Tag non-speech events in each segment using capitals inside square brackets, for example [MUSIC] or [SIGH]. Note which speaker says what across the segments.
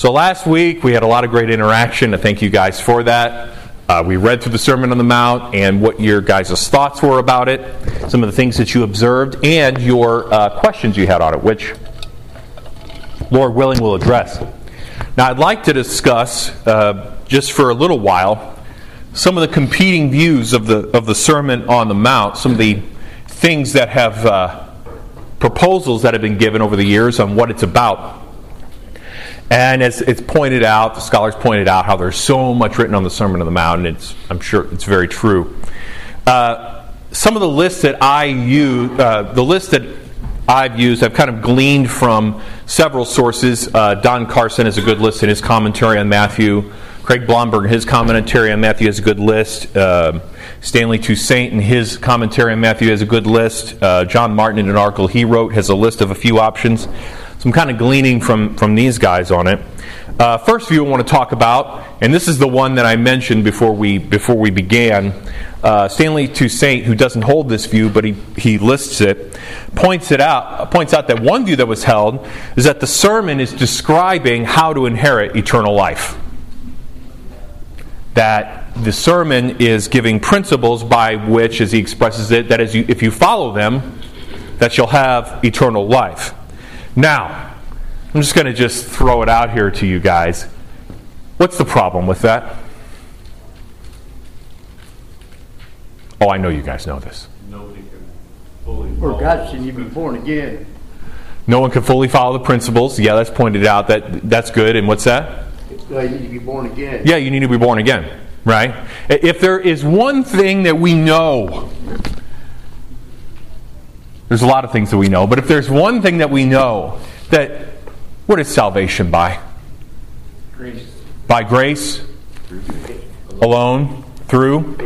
Speaker 1: So last week we had a lot of great interaction. I thank you guys for that. Uh, we read through the Sermon on the Mount and what your guys' thoughts were about it, some of the things that you observed, and your uh, questions you had on it, which, Lord willing, we'll address. Now, I'd like to discuss, uh, just for a little while, some of the competing views of the, of the Sermon on the Mount, some of the things that have uh, proposals that have been given over the years on what it's about. And as it's pointed out, the scholars pointed out how there's so much written on the Sermon on the Mount, and it's, I'm sure it's very true. Uh, some of the lists that I use, uh, the list that I've used, I've kind of gleaned from several sources. Uh, Don Carson has a good list in his commentary on Matthew. Craig Blomberg, his commentary on Matthew, has a good list. Uh, Stanley Toussaint, in his commentary on Matthew, has a good list. Uh, John Martin, in an article he wrote, has a list of a few options. So I'm kind of gleaning from, from these guys on it. Uh, first view I want to talk about, and this is the one that I mentioned before we before we began. Uh, Stanley Toussaint, who doesn't hold this view, but he, he lists it, points it out points out that one view that was held is that the sermon is describing how to inherit eternal life. That the sermon is giving principles by which, as he expresses it, that as you, if you follow them, that you'll have eternal life. Now, I'm just going to just throw it out here to you guys. What's the problem with that? Oh, I know you guys know this.
Speaker 2: Nobody can fully.
Speaker 3: For
Speaker 2: follow
Speaker 3: God,
Speaker 2: the
Speaker 3: should you be born again?
Speaker 1: No one can fully follow the principles. Yeah, that's pointed out. That that's good. And what's that?
Speaker 3: Uh, you need to be born again.
Speaker 1: Yeah, you need to be born again, right? If there is one thing that we know, there's a lot of things that we know, but if there's one thing that we know, that what is salvation by?
Speaker 3: Grace.
Speaker 1: By grace alone, through,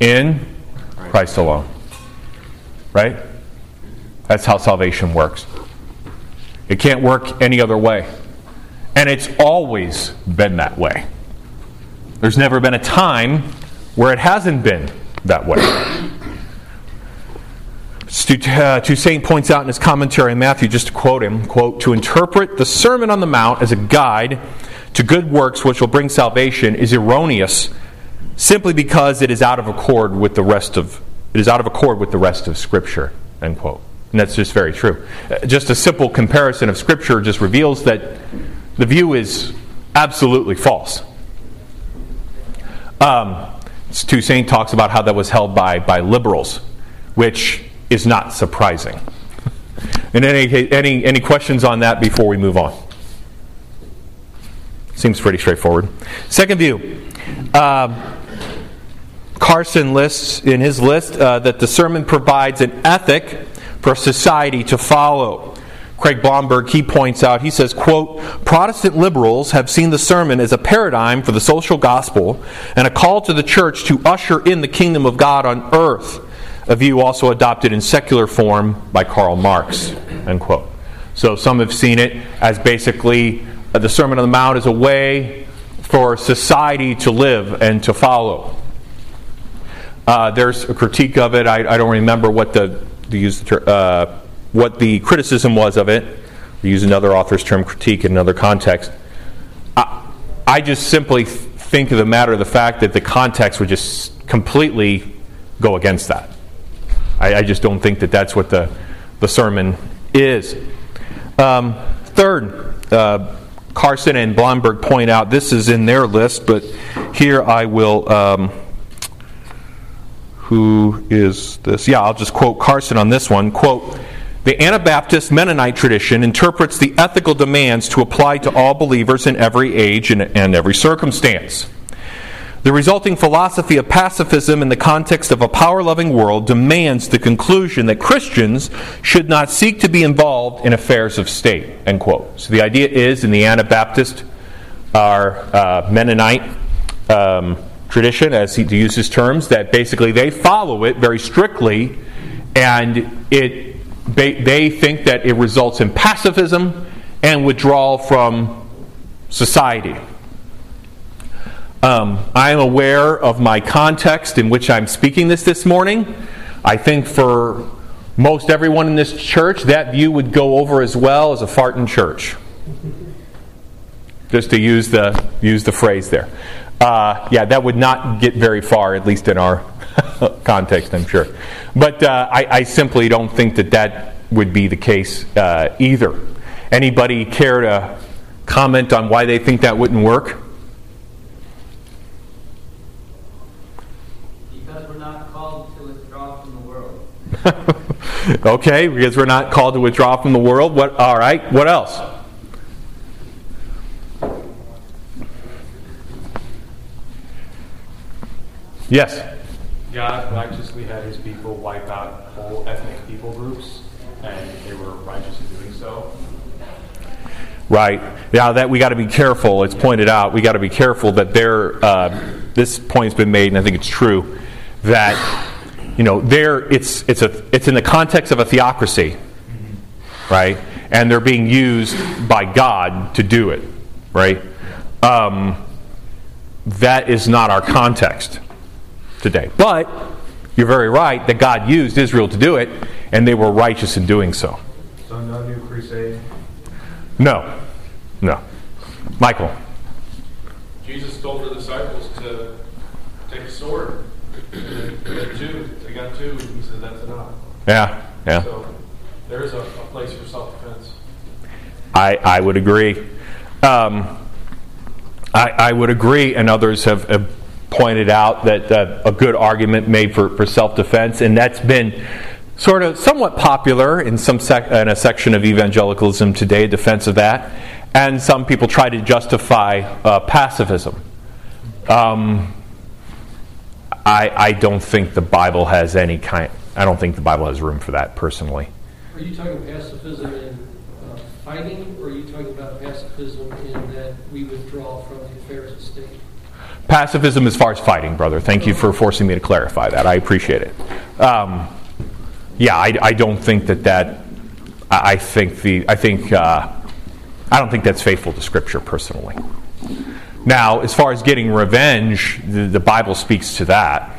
Speaker 1: in Christ alone. Right? That's how salvation works. It can't work any other way. And it's always been that way. There's never been a time where it hasn't been that way. Uh, Toussaint points out in his commentary on Matthew, just to quote him, quote, to interpret the Sermon on the Mount as a guide to good works which will bring salvation is erroneous simply because it is out of accord with the rest of it is out of accord with the rest of Scripture, end quote. And that's just very true. Uh, Just a simple comparison of Scripture just reveals that the view is absolutely false. Um, Toussaint talks about how that was held by, by liberals, which is not surprising. And any, any, any questions on that before we move on? Seems pretty straightforward. Second view. Um, Carson lists in his list uh, that the sermon provides an ethic for society to follow. Craig Blomberg, he points out, he says, quote, Protestant liberals have seen the sermon as a paradigm for the social gospel and a call to the church to usher in the kingdom of God on earth, a view also adopted in secular form by Karl Marx, end quote. So some have seen it as basically uh, the Sermon on the Mount as a way for society to live and to follow. Uh, there's a critique of it. I, I don't remember what the, the uh, what the criticism was of it. We use another author's term, critique, in another context. I, I just simply th- think of the matter of the fact that the context would just completely go against that. I, I just don't think that that's what the, the sermon is. Um, third, uh, Carson and Blomberg point out this is in their list, but here I will. Um, who is this? Yeah, I'll just quote Carson on this one. Quote, the Anabaptist Mennonite tradition interprets the ethical demands to apply to all believers in every age and, and every circumstance. The resulting philosophy of pacifism in the context of a power loving world demands the conclusion that Christians should not seek to be involved in affairs of state. End quote. So the idea is in the Anabaptist our uh, Mennonite um, tradition, as he uses terms, that basically they follow it very strictly and it, they, they think that it results in pacifism and withdrawal from society. Um, I am aware of my context in which I'm speaking this this morning. I think for most everyone in this church, that view would go over as well as a fart in church. just to use the use the phrase there. Uh, yeah, that would not get very far, at least in our [LAUGHS] context, I'm sure. But uh, I, I, simply don't think that that would be the case uh, either. Anybody care to comment on why they think that wouldn't work?
Speaker 4: Because we're not called to withdraw from the world. [LAUGHS]
Speaker 1: okay, because we're not called to withdraw from the world. What? All right. What else? Yes.
Speaker 5: God righteously had his people wipe out whole ethnic people groups, and they were righteous in doing so.
Speaker 1: Right. Now that we got to be careful. It's pointed out we got to be careful that there. Uh, this point's been made, and I think it's true that you know there it's it's a it's in the context of a theocracy, right? And they're being used by God to do it, right? Um, that is not our context today. But you're very right that God used Israel to do it, and they were righteous in doing so.
Speaker 5: So, no new crusade?
Speaker 1: No. No. Michael.
Speaker 2: Jesus told the disciples to take a sword. They two. They got two. He said that's enough.
Speaker 1: Yeah. Yeah.
Speaker 2: So there is a, a place for self-defense.
Speaker 1: I, I would agree. Um, I, I would agree, and others have, have pointed out that uh, a good argument made for, for self defense, and that's been sort of somewhat popular in some sec- in a section of evangelicalism today, defense of that, and some people try to justify uh, pacifism. Um, I, I don't think the Bible has any kind. I don't think the Bible has room for that personally.
Speaker 6: Are you talking pacifism in uh, fighting, or are you talking about pacifism in that we withdraw from the affairs of state?
Speaker 1: Pacifism as far as fighting, brother. Thank you for forcing me to clarify that. I appreciate it. Um, yeah, I, I, don't think that that. I, think the. I think. Uh, I don't think that's faithful to Scripture personally. Now, as far as getting revenge, the, the Bible speaks to that.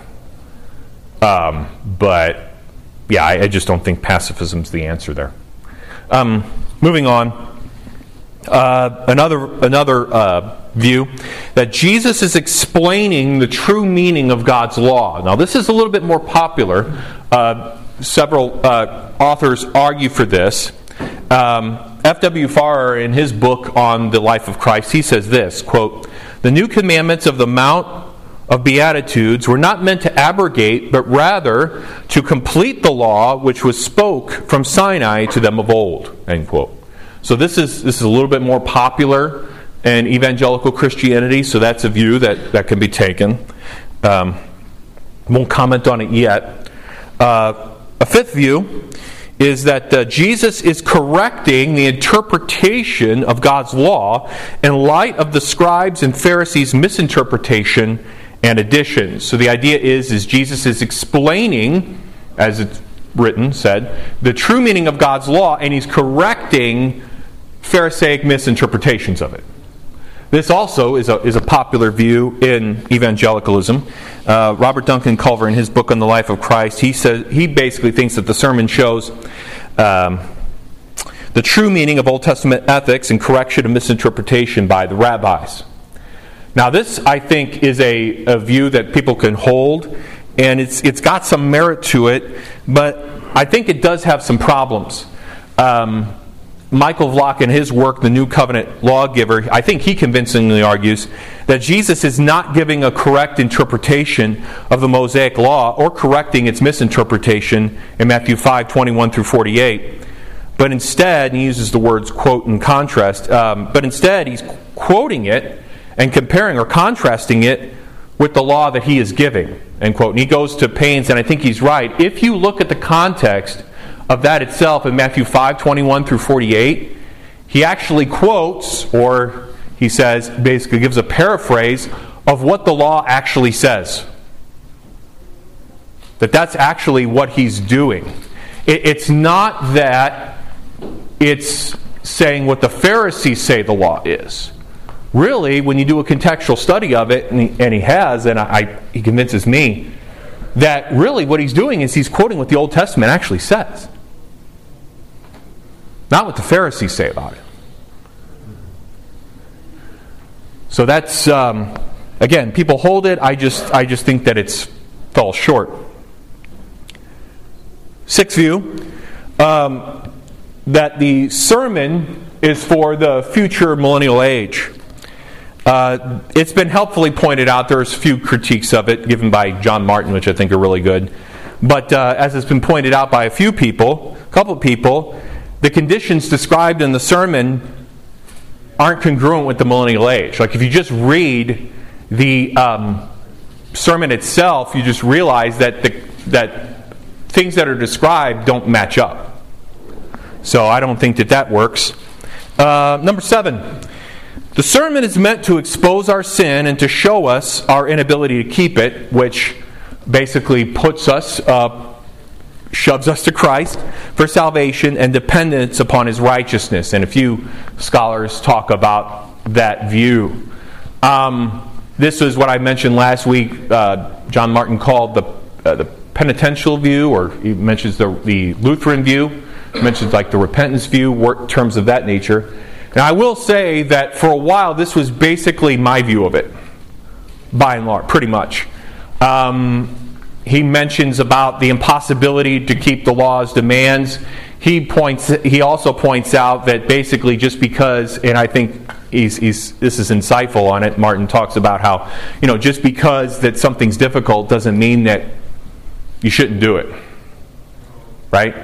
Speaker 1: Um, but yeah, I, I, just don't think pacifism's the answer there. Um, moving on. Uh, another another uh, view that Jesus is explaining the true meaning of God's law. Now, this is a little bit more popular. Uh, several uh, authors argue for this. Um, F.W. Farrar, in his book on the life of Christ, he says this quote, The new commandments of the Mount of Beatitudes were not meant to abrogate, but rather to complete the law which was spoke from Sinai to them of old. End quote. So this is this is a little bit more popular in evangelical Christianity, so that's a view that, that can be taken. Um, won't comment on it yet. Uh, a fifth view is that uh, Jesus is correcting the interpretation of God's law in light of the scribes and Pharisees' misinterpretation and additions. So the idea is, is Jesus is explaining, as it's written, said, the true meaning of God's law, and he's correcting Pharisaic misinterpretations of it. This also is a, is a popular view in evangelicalism. Uh, Robert Duncan Culver, in his book on the life of Christ, he says he basically thinks that the sermon shows um, the true meaning of Old Testament ethics and correction of misinterpretation by the rabbis. Now, this I think is a, a view that people can hold, and it's it's got some merit to it, but I think it does have some problems. Um, Michael Vlach, in his work, The New Covenant Lawgiver, I think he convincingly argues that Jesus is not giving a correct interpretation of the Mosaic Law or correcting its misinterpretation in Matthew 5 21 through 48. But instead, he uses the words quote and contrast, um, but instead, he's quoting it and comparing or contrasting it with the law that he is giving. End quote. And he goes to pains, and I think he's right. If you look at the context, of that itself in Matthew 5 21 through 48, he actually quotes, or he says, basically gives a paraphrase of what the law actually says. That that's actually what he's doing. It, it's not that it's saying what the Pharisees say the law is. Really, when you do a contextual study of it, and he, and he has, and I, I, he convinces me, that really what he's doing is he's quoting what the Old Testament actually says. Not what the Pharisees say about it. So that's um, again, people hold it. I just I just think that it's fell short. Sixth view um, that the sermon is for the future millennial age. Uh, it's been helpfully pointed out. There's a few critiques of it given by John Martin, which I think are really good. But uh, as has been pointed out by a few people, a couple of people, the conditions described in the sermon aren't congruent with the millennial age. Like if you just read the um, sermon itself, you just realize that the, that things that are described don't match up. So I don't think that that works. Uh, number seven. The sermon is meant to expose our sin and to show us our inability to keep it, which basically puts us, uh, shoves us to Christ for salvation and dependence upon his righteousness. And a few scholars talk about that view. Um, this is what I mentioned last week. Uh, John Martin called the, uh, the penitential view, or he mentions the, the Lutheran view, mentions like the repentance view, work, terms of that nature. Now, I will say that for a while, this was basically my view of it, by and large, pretty much. Um, he mentions about the impossibility to keep the law's demands. He points. He also points out that basically, just because, and I think he's, he's, this is insightful on it. Martin talks about how, you know, just because that something's difficult doesn't mean that you shouldn't do it, right?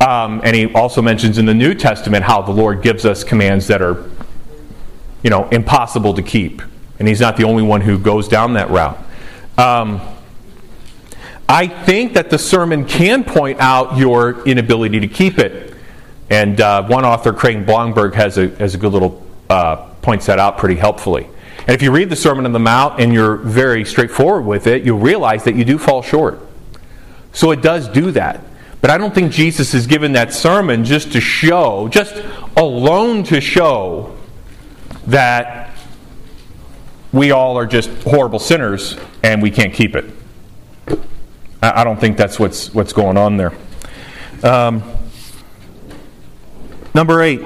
Speaker 1: Um, and he also mentions in the New Testament how the Lord gives us commands that are, you know, impossible to keep. And he's not the only one who goes down that route. Um, I think that the sermon can point out your inability to keep it. And uh, one author, Craig Blomberg, has a, has a good little, uh, points that out pretty helpfully. And if you read the Sermon on the Mount and you're very straightforward with it, you'll realize that you do fall short. So it does do that. But I don't think Jesus is given that sermon just to show, just alone to show that we all are just horrible sinners and we can't keep it. I don't think that's what's, what's going on there. Um, number eight.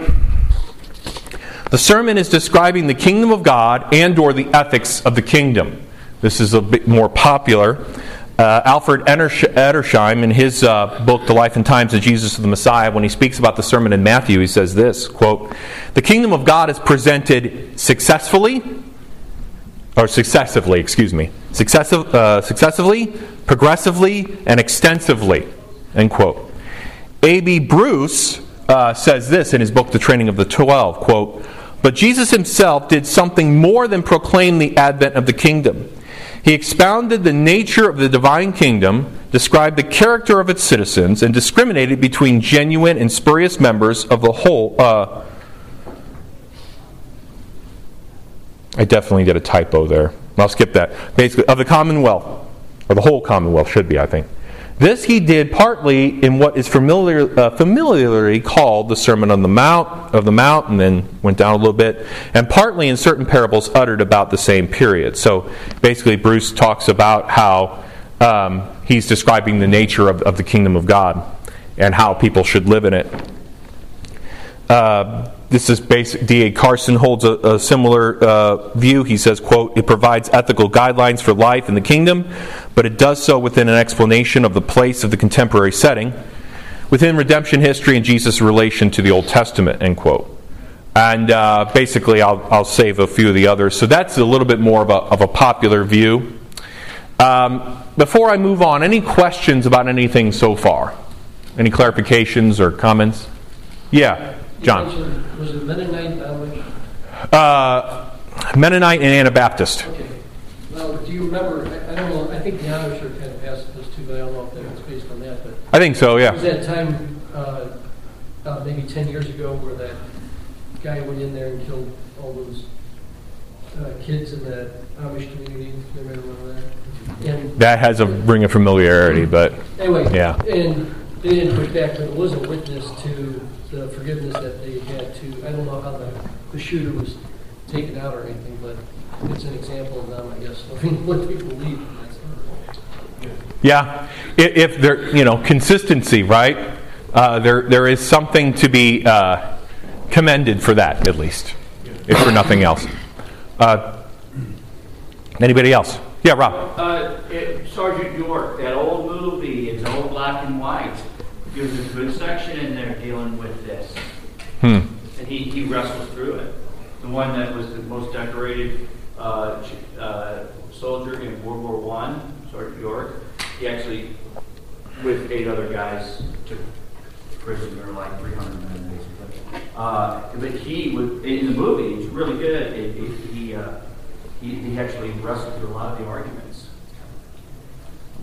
Speaker 1: The sermon is describing the kingdom of God and or the ethics of the kingdom. This is a bit more popular. Uh, Alfred Edersheim, in his uh, book, The Life and Times of Jesus the Messiah, when he speaks about the sermon in Matthew, he says this, quote, The kingdom of God is presented successfully, or successively, excuse me, successive, uh, successively, progressively, and extensively, end quote. A.B. Bruce uh, says this in his book, The Training of the Twelve, quote, But Jesus himself did something more than proclaim the advent of the kingdom. He expounded the nature of the divine kingdom, described the character of its citizens, and discriminated between genuine and spurious members of the whole. Uh, I definitely did a typo there. I'll skip that. Basically, of the commonwealth, or the whole commonwealth should be, I think. This he did partly in what is familiar, uh, familiarly called the Sermon on the Mount of the Mount, and then went down a little bit, and partly in certain parables uttered about the same period. So basically, Bruce talks about how um, he's describing the nature of, of, the kingdom of God and how people should live in it. Uh, this is basic. D.A. Carson holds a, a similar uh, view. He says, quote, it provides ethical guidelines for life in the kingdom, but it does so within an explanation of the place of the contemporary setting, within redemption history and Jesus' relation to the Old Testament, end quote. And uh, basically, I'll, I'll save a few of the others. So that's a little bit more of a, of a popular view. Um, before I move on, any questions about anything so far? Any clarifications or comments? Yeah. John.
Speaker 6: Was it Mennonite?
Speaker 1: Uh, Mennonite and Anabaptist.
Speaker 6: Okay. Now, do you remember, I, I don't know, I think the Amish are kind of pacifist too, but I don't know if that's based on that, but
Speaker 1: I think so,
Speaker 6: there was
Speaker 1: yeah.
Speaker 6: that time, uh, uh, maybe ten years ago, where that guy went in there and killed all those uh, kids in that Amish community, you remember that? And
Speaker 1: That has a ring of familiarity, but
Speaker 6: Anyway,
Speaker 1: Yeah.
Speaker 6: and they didn't push back, but it was a witness to the forgiveness that they had to, I don't know how the, the shooter was taken out or anything, but it's an example of them, I guess, of [LAUGHS] what people believe.
Speaker 1: yeah, I- if there, you know, consistency, right? Uh, there, there is something to be uh, commended for that, at least, if for nothing else. Uh, Anybody else? Yeah, Rob.
Speaker 7: Uh, it, Sergeant York, that old movie, it's old black and white. There's a good section in there dealing with this.
Speaker 1: Hmm.
Speaker 7: And he, he wrestles through it. The one that was the most decorated uh, uh, soldier in World War One, Sergeant York, he actually, with eight other guys, took prison. Were like 300 men, basically. Uh, but he would, in the movie, it's really good. It, it, he, uh, he, he actually wrestled through a lot of the arguments.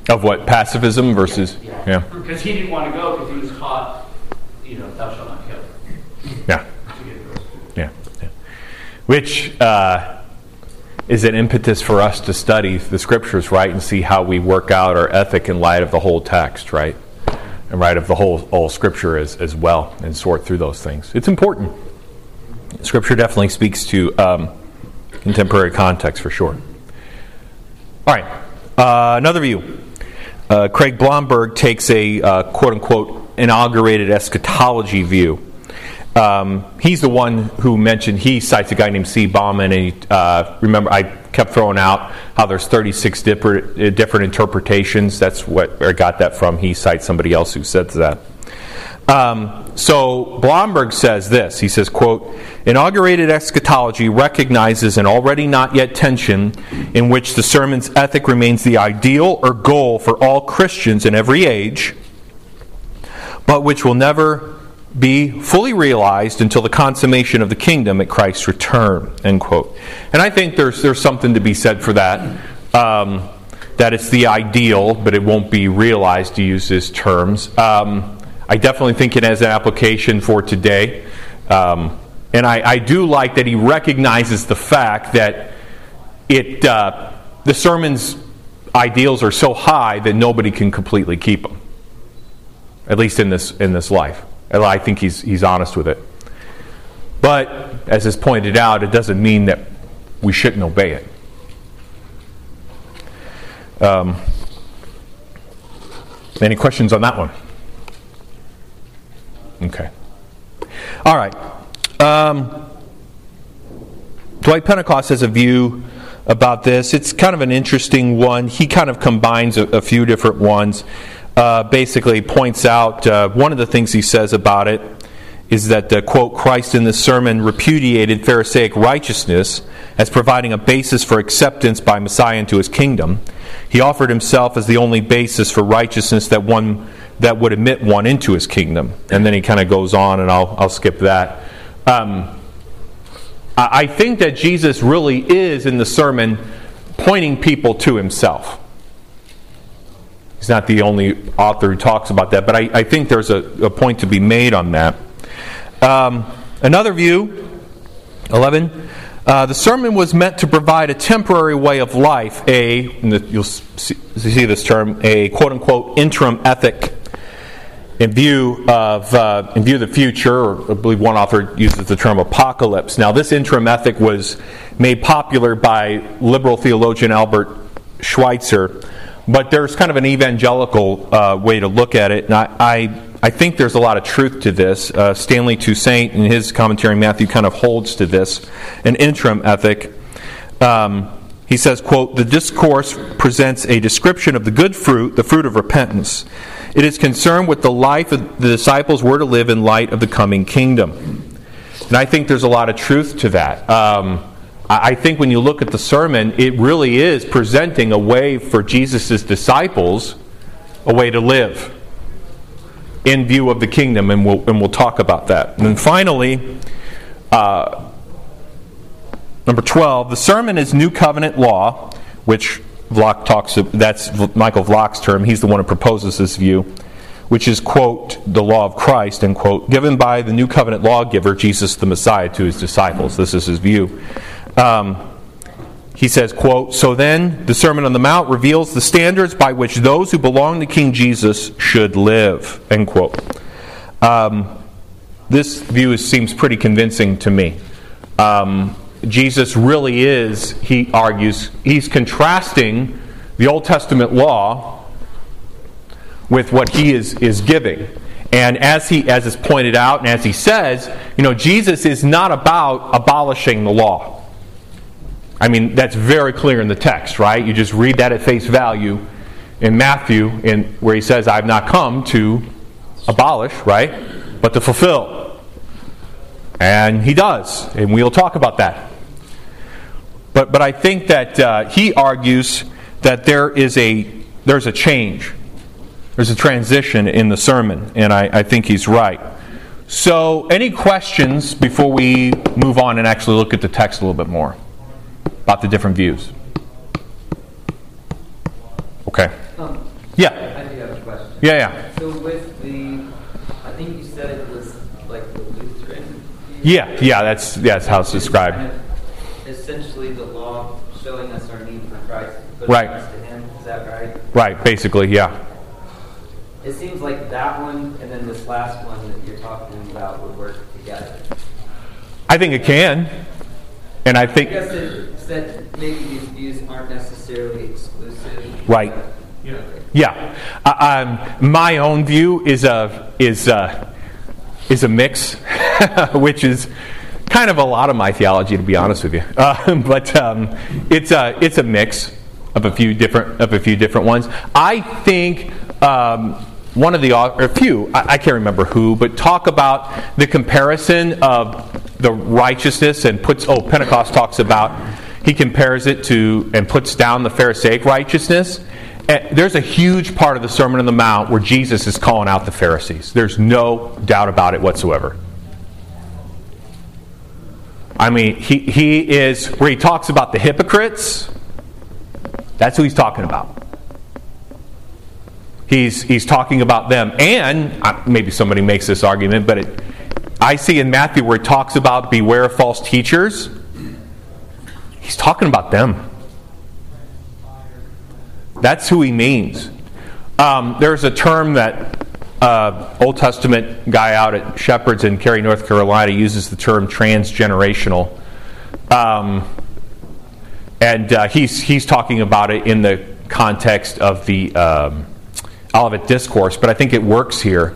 Speaker 1: Of what? Pacifism versus. Yeah.
Speaker 7: Because he didn't want to go because he was caught, you know, thou shalt not kill.
Speaker 1: Yeah.
Speaker 7: To get arrested.
Speaker 1: Yeah. yeah. Which uh, is an impetus for us to study the scriptures, right, and see how we work out our ethic in light of the whole text, right, and right of the whole whole scripture as as well, and sort through those things. It's important. Scripture definitely speaks to um, contemporary context for sure. All right, uh, another view. Uh, Craig Blomberg takes a uh, quote unquote inaugurated eschatology view. Um, he's the one who mentioned he cites a guy named C. Bauman, and he, uh, remember I kept throwing out how there's 36 different, uh, different interpretations. That's what I got that from. He cites somebody else who said that. Um, so Blomberg says this. He says, "quote Inaugurated eschatology recognizes an already not yet tension in which the sermon's ethic remains the ideal or goal for all Christians in every age, but which will never be fully realized until the consummation of the kingdom at Christ's return." End quote. And I think there's there's something to be said for that. Um, that it's the ideal, but it won't be realized to use his terms. Um, I definitely think it has an application for today. Um, and I, I, do like that he recognizes the fact that it, uh, the sermon's ideals are so high that nobody can completely keep them, at least in this, in this life. I think he's, he's honest with it. But, as is pointed out, it doesn't mean that we shouldn't obey it. Um, any questions on that one? Okay. All right. Um, Dwight Pentecost has a view about this. It's kind of an interesting one. He kind of combines a, a few different ones. Uh, basically, points out uh, one of the things he says about it is that, uh, quote, Christ in this sermon repudiated Pharisaic righteousness as providing a basis for acceptance by Messiah into his kingdom. He offered himself as the only basis for righteousness that one that would admit one into his kingdom. And then he kind of goes on, and I'll, I'll skip that. Um, I think that Jesus really is in the sermon pointing people to himself. He's not the only author who talks about that, but I, I think there's a, a, point to be made on that. Um, another view, 11. Uh, the sermon was meant to provide a temporary way of life, a, you'll see, see this term, a quote unquote interim ethic in view of uh, in view of the future, or I believe one author uses the term apocalypse. Now, this interim ethic was made popular by liberal theologian Albert Schweitzer, but there's kind of an evangelical uh, way to look at it, and I, I, I think there's a lot of truth to this. Uh, Stanley Toussaint, in his commentary, on Matthew kind of holds to this an interim ethic. Um, he says, quote, the discourse presents a description of the good fruit, the fruit of repentance. It is concerned with the life of the disciples were to live in light of the coming kingdom. And I think there's a lot of truth to that. Um, I think when you look at the sermon, it really is presenting a way for Jesus' disciples, a way to live in view of the kingdom, and we'll, and we'll talk about that. And then finally, uh, number 12, the sermon is new covenant law, which Vlach talks, that's Michael Vlach's term, he's the one who proposes this view, which is, quote, the law of Christ, end quote, given by the new covenant lawgiver, Jesus the Messiah, to his disciples. This is his view. Um, he says, quote, So then, the Sermon on the Mount reveals the standards by which those who belong to King Jesus should live, end quote. Um, this view seems pretty convincing to me. Um, Jesus really is, he argues, he's contrasting the Old Testament law with what he is, is giving. And as he as is pointed out, and as he says, you know, Jesus is not about abolishing the law. I mean, that's very clear in the text, right? You just read that at face value in Matthew, in, where he says, I've not come to abolish, right? But to fulfill. And he does, and we'll talk about that. But, but I think that uh, he argues that there is a, there's a change. There's a transition in the sermon, and I, I think he's right. So, any questions before we move on and actually look at the text a little bit more about the different views? Okay.
Speaker 8: Um,
Speaker 1: Yeah.
Speaker 8: I do have a question.
Speaker 1: Yeah, yeah.
Speaker 8: So with the, I think you said it was like the Lutheran. view?
Speaker 1: Yeah, yeah, that's, yeah, that's how it's described.
Speaker 8: Kind of Essentially the law showing us our need for Christ,
Speaker 1: Right.
Speaker 8: us to Him, is that right?
Speaker 1: Right, basically, yeah.
Speaker 8: It seems like that one and then this last one that you're talking about would work together.
Speaker 1: I think it can. And I
Speaker 8: I
Speaker 1: think,
Speaker 8: guess that maybe these views aren't necessarily exclusive.
Speaker 1: right.
Speaker 2: Yeah.
Speaker 1: Yeah. Uh, um, my own view is a, is a, is a mix, [LAUGHS] which is kind of a lot of my theology, to be honest with you. [LAUGHS] Uh, but um, it's, a, it's a mix of a few different, of a few different ones. I think um, one of the, or a few, I, I can't remember who, but talk about the comparison of the righteousness and puts, oh, Pentecost talks about, he compares it to and puts down the Pharisaic righteousness. And there's a huge part of the Sermon on the Mount where Jesus is calling out the Pharisees. There's no doubt about it whatsoever. I mean, he, he is, where he talks about the hypocrites, that's who he's talking about. He's, he's talking about them. And maybe somebody makes this argument, but it, I see in Matthew where it talks about beware of false teachers. He's talking about them. That's who he means. Um, there's a term that uh, Old Testament guy out at Shepherds in Cary, North Carolina, uses the term transgenerational. Um, and uh, he's, he's talking about it in the context of the um, Olivet Discourse, but I think it works here.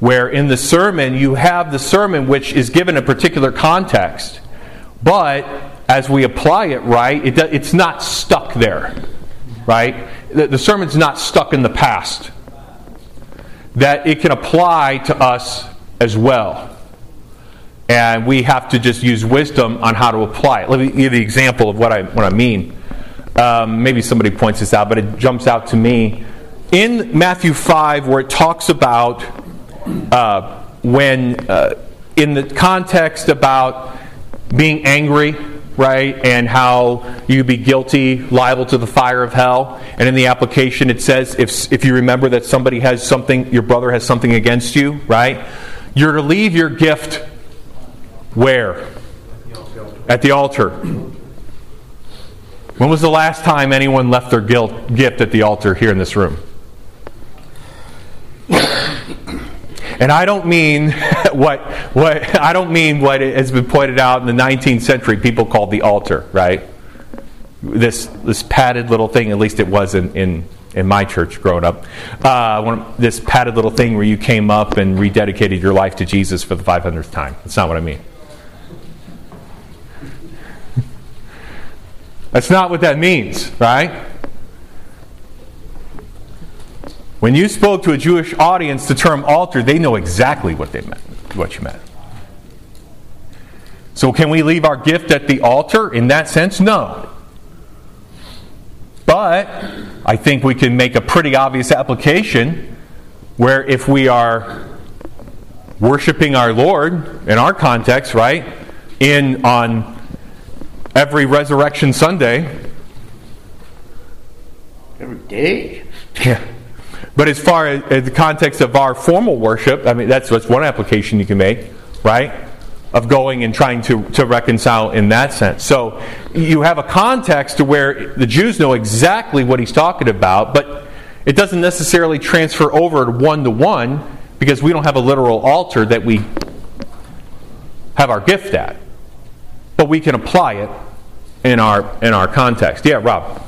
Speaker 1: Where in the sermon, you have the sermon which is given a particular context, but as we apply it right, it, it's not stuck there, right? The, the sermon's not stuck in the past. That it can apply to us as well. And we have to just use wisdom on how to apply it. Let me give you the example of what I, what I mean. Um, maybe somebody points this out, but it jumps out to me. In Matthew 5, where it talks about uh, when, uh, in the context about being angry, right, and how you be guilty, liable to the fire of hell. And in the application, it says if, if you remember that somebody has something, your brother has something against you, right, you're to leave your gift where? At the altar. When was the last time anyone left their guilt, gift at the altar here in this room? And I don't mean [LAUGHS] what, what I don't mean what has been pointed out in the 19th century. People called the altar, right? This this padded little thing. At least it was in in, in my church growing up. Uh, this padded little thing where you came up and rededicated your life to Jesus for the 500th time. That's not what I mean. That's not what that means, right? When you spoke to a Jewish audience, the term altar, they know exactly what they meant, what you meant. So can we leave our gift at the altar in that sense? No. But I think we can make a pretty obvious application where if we are worshiping our Lord in our context, right? In on every resurrection Sunday,
Speaker 3: Every day.
Speaker 1: yeah. But as far as, as the context of our formal worship, I mean, that's, that's one application you can make, right? Of going and trying to, to reconcile in that sense. So you have a context to where the Jews know exactly what he's talking about, but it doesn't necessarily transfer over to one to one because we don't have a literal altar that we have our gift at. But we can apply it in our, in our context. Yeah, Rob.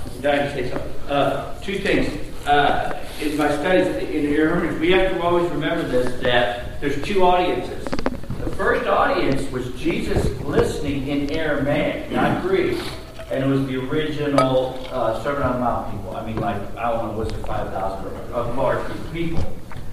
Speaker 7: Uh, two things. Uh, in my studies in Aramaic, we have to always remember this that there's two audiences. The first audience was Jesus listening in Aramaic, not Greek. and it was the original uh, Sermon on the Mount people. I mean, like, I don't know, was it 5,000 a large people?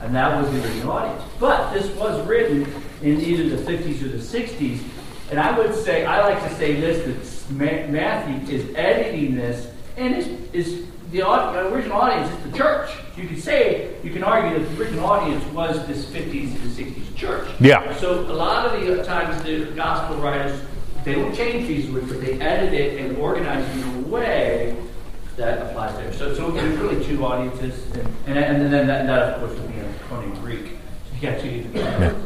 Speaker 7: And that was the original audience. But this was written in either the 50s or the 60s. And I would say, I like to say this, that Matthew is editing this, and is, is the audi- original audience is the church. You could say, you can argue that the original audience was this 50s to the 60s church.
Speaker 1: Yeah.
Speaker 7: So a lot of the times the gospel writers, they don't change these words, but they edit it and organize it in a way that applies there. So, so there's really two audiences, and, and, and then that, that of course would be in Koine Greek. So you got two.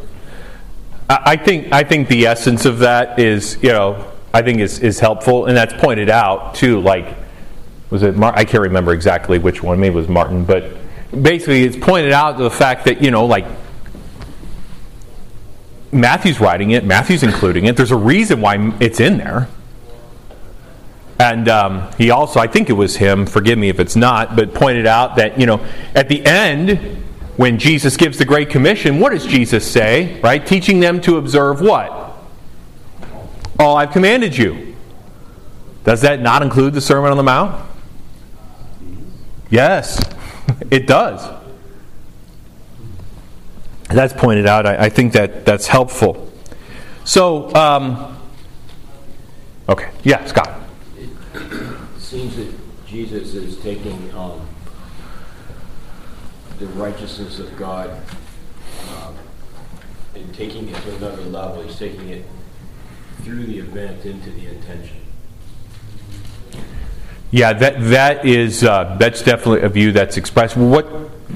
Speaker 1: I I think I think the essence of that is you know I think is is helpful, and that's pointed out too. Like, was it? Mar- I can't remember exactly which one. Maybe it was Martin, but basically it's pointed out the fact that you know like Matthew's writing it, Matthew's including it. There's a reason why it's in there. And um, he also, I think it was him, forgive me if it's not, but pointed out that, you know, at the end, when Jesus gives the Great Commission, what does Jesus say? Right? Teaching them to observe what? All I've commanded you. Does that not include the Sermon on the Mount? Yes, it does. That's pointed out. I, I think that that's helpful. So, um, okay. Yeah, Scott.
Speaker 9: It seems that Jesus is taking um, the righteousness of God um, and taking it to another level. He's taking it through the event into the intention.
Speaker 1: Yeah, that that is uh, that's definitely a view that's expressed. What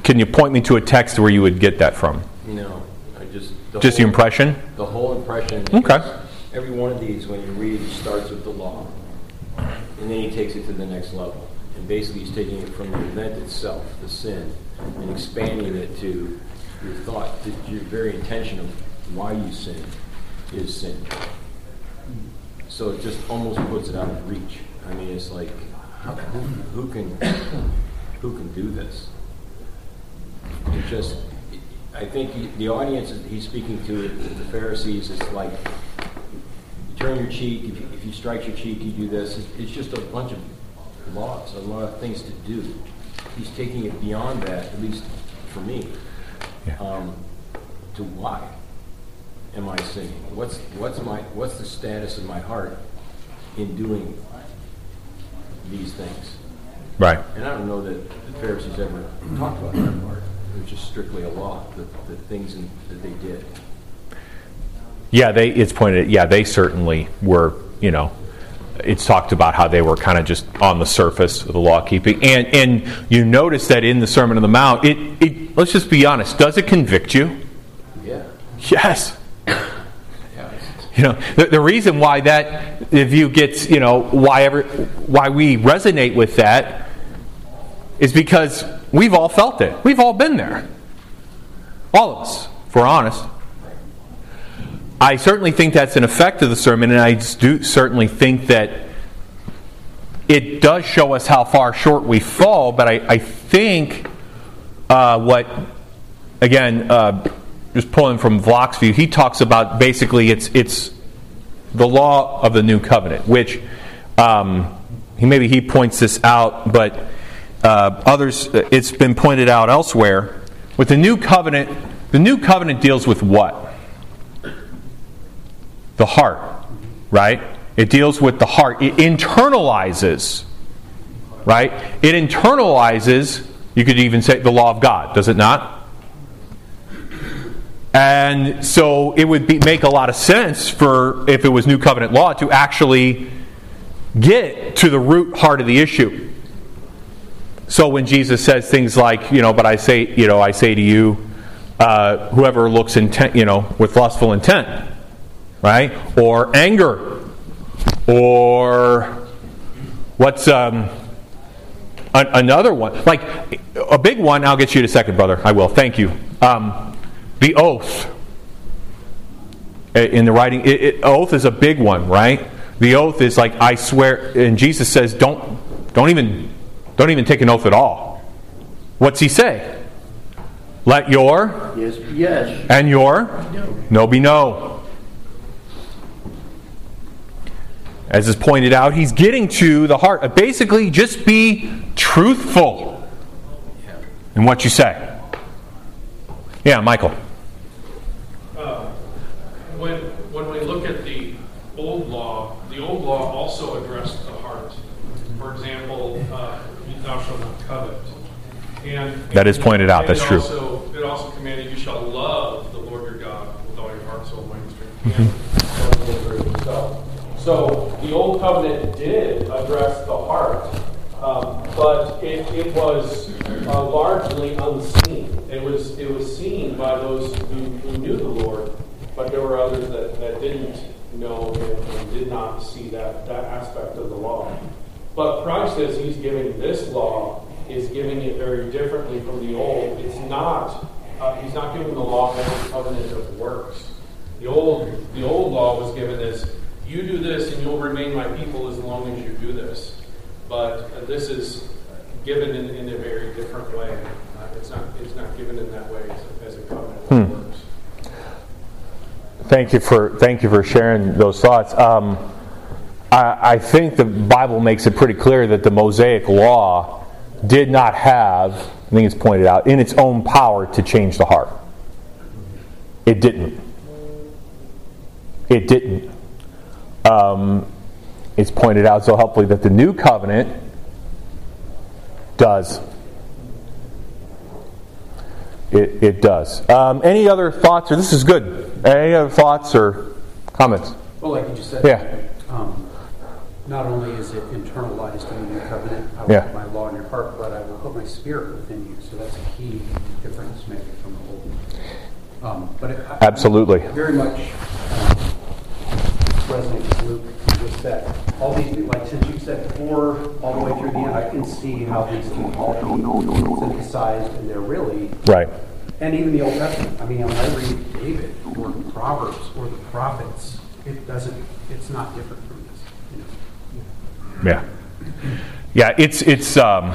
Speaker 1: can you point me to a text where you would get that from?
Speaker 9: No, I just the
Speaker 1: Just the impression?
Speaker 9: The whole impression.
Speaker 1: Okay.
Speaker 9: Every one of these, when you read, it starts with the law, and then he takes it to the next level. And basically, he's taking it from the event itself, the sin, and expanding it to your thought, to your very intention of why you sin is sin. So it just almost puts it out of reach. I mean, it's like, who, who can who can do this? It just, I think he, the audience he's speaking to, the Pharisees, is like, you turn your cheek, if you, if you strike your cheek, you do this. It's, it's just a bunch of laws, a lot of things to do. He's taking it beyond that, at least for me,
Speaker 1: Yeah.
Speaker 9: um, to why am I sinning? What's, what's, my, what's the status of my heart in doing these things?
Speaker 1: Right.
Speaker 9: And I don't know that the Pharisees ever talked about that part. It was just strictly a law, the, the things in, that they did.
Speaker 1: Yeah, they it's pointed. Yeah, they certainly were. You know, it's talked about how they were kind of just on the surface of the law keeping, and and you notice that in the Sermon on the Mount, it, it let's just be honest. Does it convict you?
Speaker 9: Yeah.
Speaker 1: Yes. You know, the, the reason why that view gets, you know, why ever, why we resonate with that is because we've all felt it. We've all been there. All of us, if we're honest. I certainly think that's an effect of the sermon, and I do certainly think that it does show us how far short we fall, but I, I think uh, what again, uh, just pulling from Vlach's view, he talks about basically it's it's the law of the new covenant, which um, he maybe he points this out, but uh, others it's been pointed out elsewhere. With the new covenant, the new covenant deals with what? The heart, right? It deals with the heart. It internalizes, right? It internalizes. You could even say the law of God, does it not? And so it would be, make a lot of sense for, if it was New Covenant law, to actually get to the root heart of the issue. So when Jesus says things like, you know, but I say, you know, I say to you, uh, whoever looks intent, you know, with lustful intent, right? Or anger, or what's um, an- another one? Like a big one. I'll get you in a second, brother. I will. Thank you. Um, the oath in the writing it, it, oath is a big one right the oath is like i swear and jesus says don't don't even don't even take an oath at all what's he say let your
Speaker 3: Yes, yes.
Speaker 1: and your no be no as is pointed out, he's getting to the heart. Uh, basically, just be truthful in what you say. Yeah, Michael.
Speaker 2: Uh, when, when we look at the old law, the old law also addressed the heart. For example, uh, thou shalt not covet. And
Speaker 1: That is pointed out, that's true.
Speaker 2: Also, it also commanded you shall love the Lord your God with all your heart, soul, mind, and
Speaker 1: Mm-hmm.
Speaker 2: strength. So, so the old covenant did address the heart, um, but it, it was uh, largely unseen. It was it was seen by those who, who knew the Lord, but there were others that, that didn't know and, and did not see that, that aspect of the law. But Christ, as He's giving this law, is giving it very differently from the old. It's not. Uh, he's not giving the law as a covenant of works. The old, the old law was given as you do this and you'll remain my people as long as you do this. But uh, this is given in, in a very different way. Uh, it's not. It's not given in that way as, as a covenant of works.
Speaker 1: Thank you for thank you for sharing those thoughts. Um, I, I think the Bible makes it pretty clear that the Mosaic Law did not have, I think it's pointed out, in its own power to change the heart. It didn't. It didn't. Um, it's pointed out so helpfully that the new covenant does. It, it does. Um, any other thoughts? Or this is good. Any other thoughts or comments?
Speaker 10: Well, like you just said,
Speaker 1: Yeah.
Speaker 10: um, not only is it internalized in the new covenant, I will
Speaker 1: Yeah.
Speaker 10: put my law in your heart, but I will put my spirit within you. So that's a key difference maybe from the old. Um, but it, I-
Speaker 1: Absolutely.
Speaker 10: very much um, resonates with Luke just said. All these, like since you said four all the way through the end, I can see how these can all be synthesized, and they're really
Speaker 1: Right.
Speaker 10: and even the Old Testament. I mean, when I read David or Proverbs or the prophets, it doesn't. It's not different from this. You know?
Speaker 1: Yeah. Yeah, it's it's um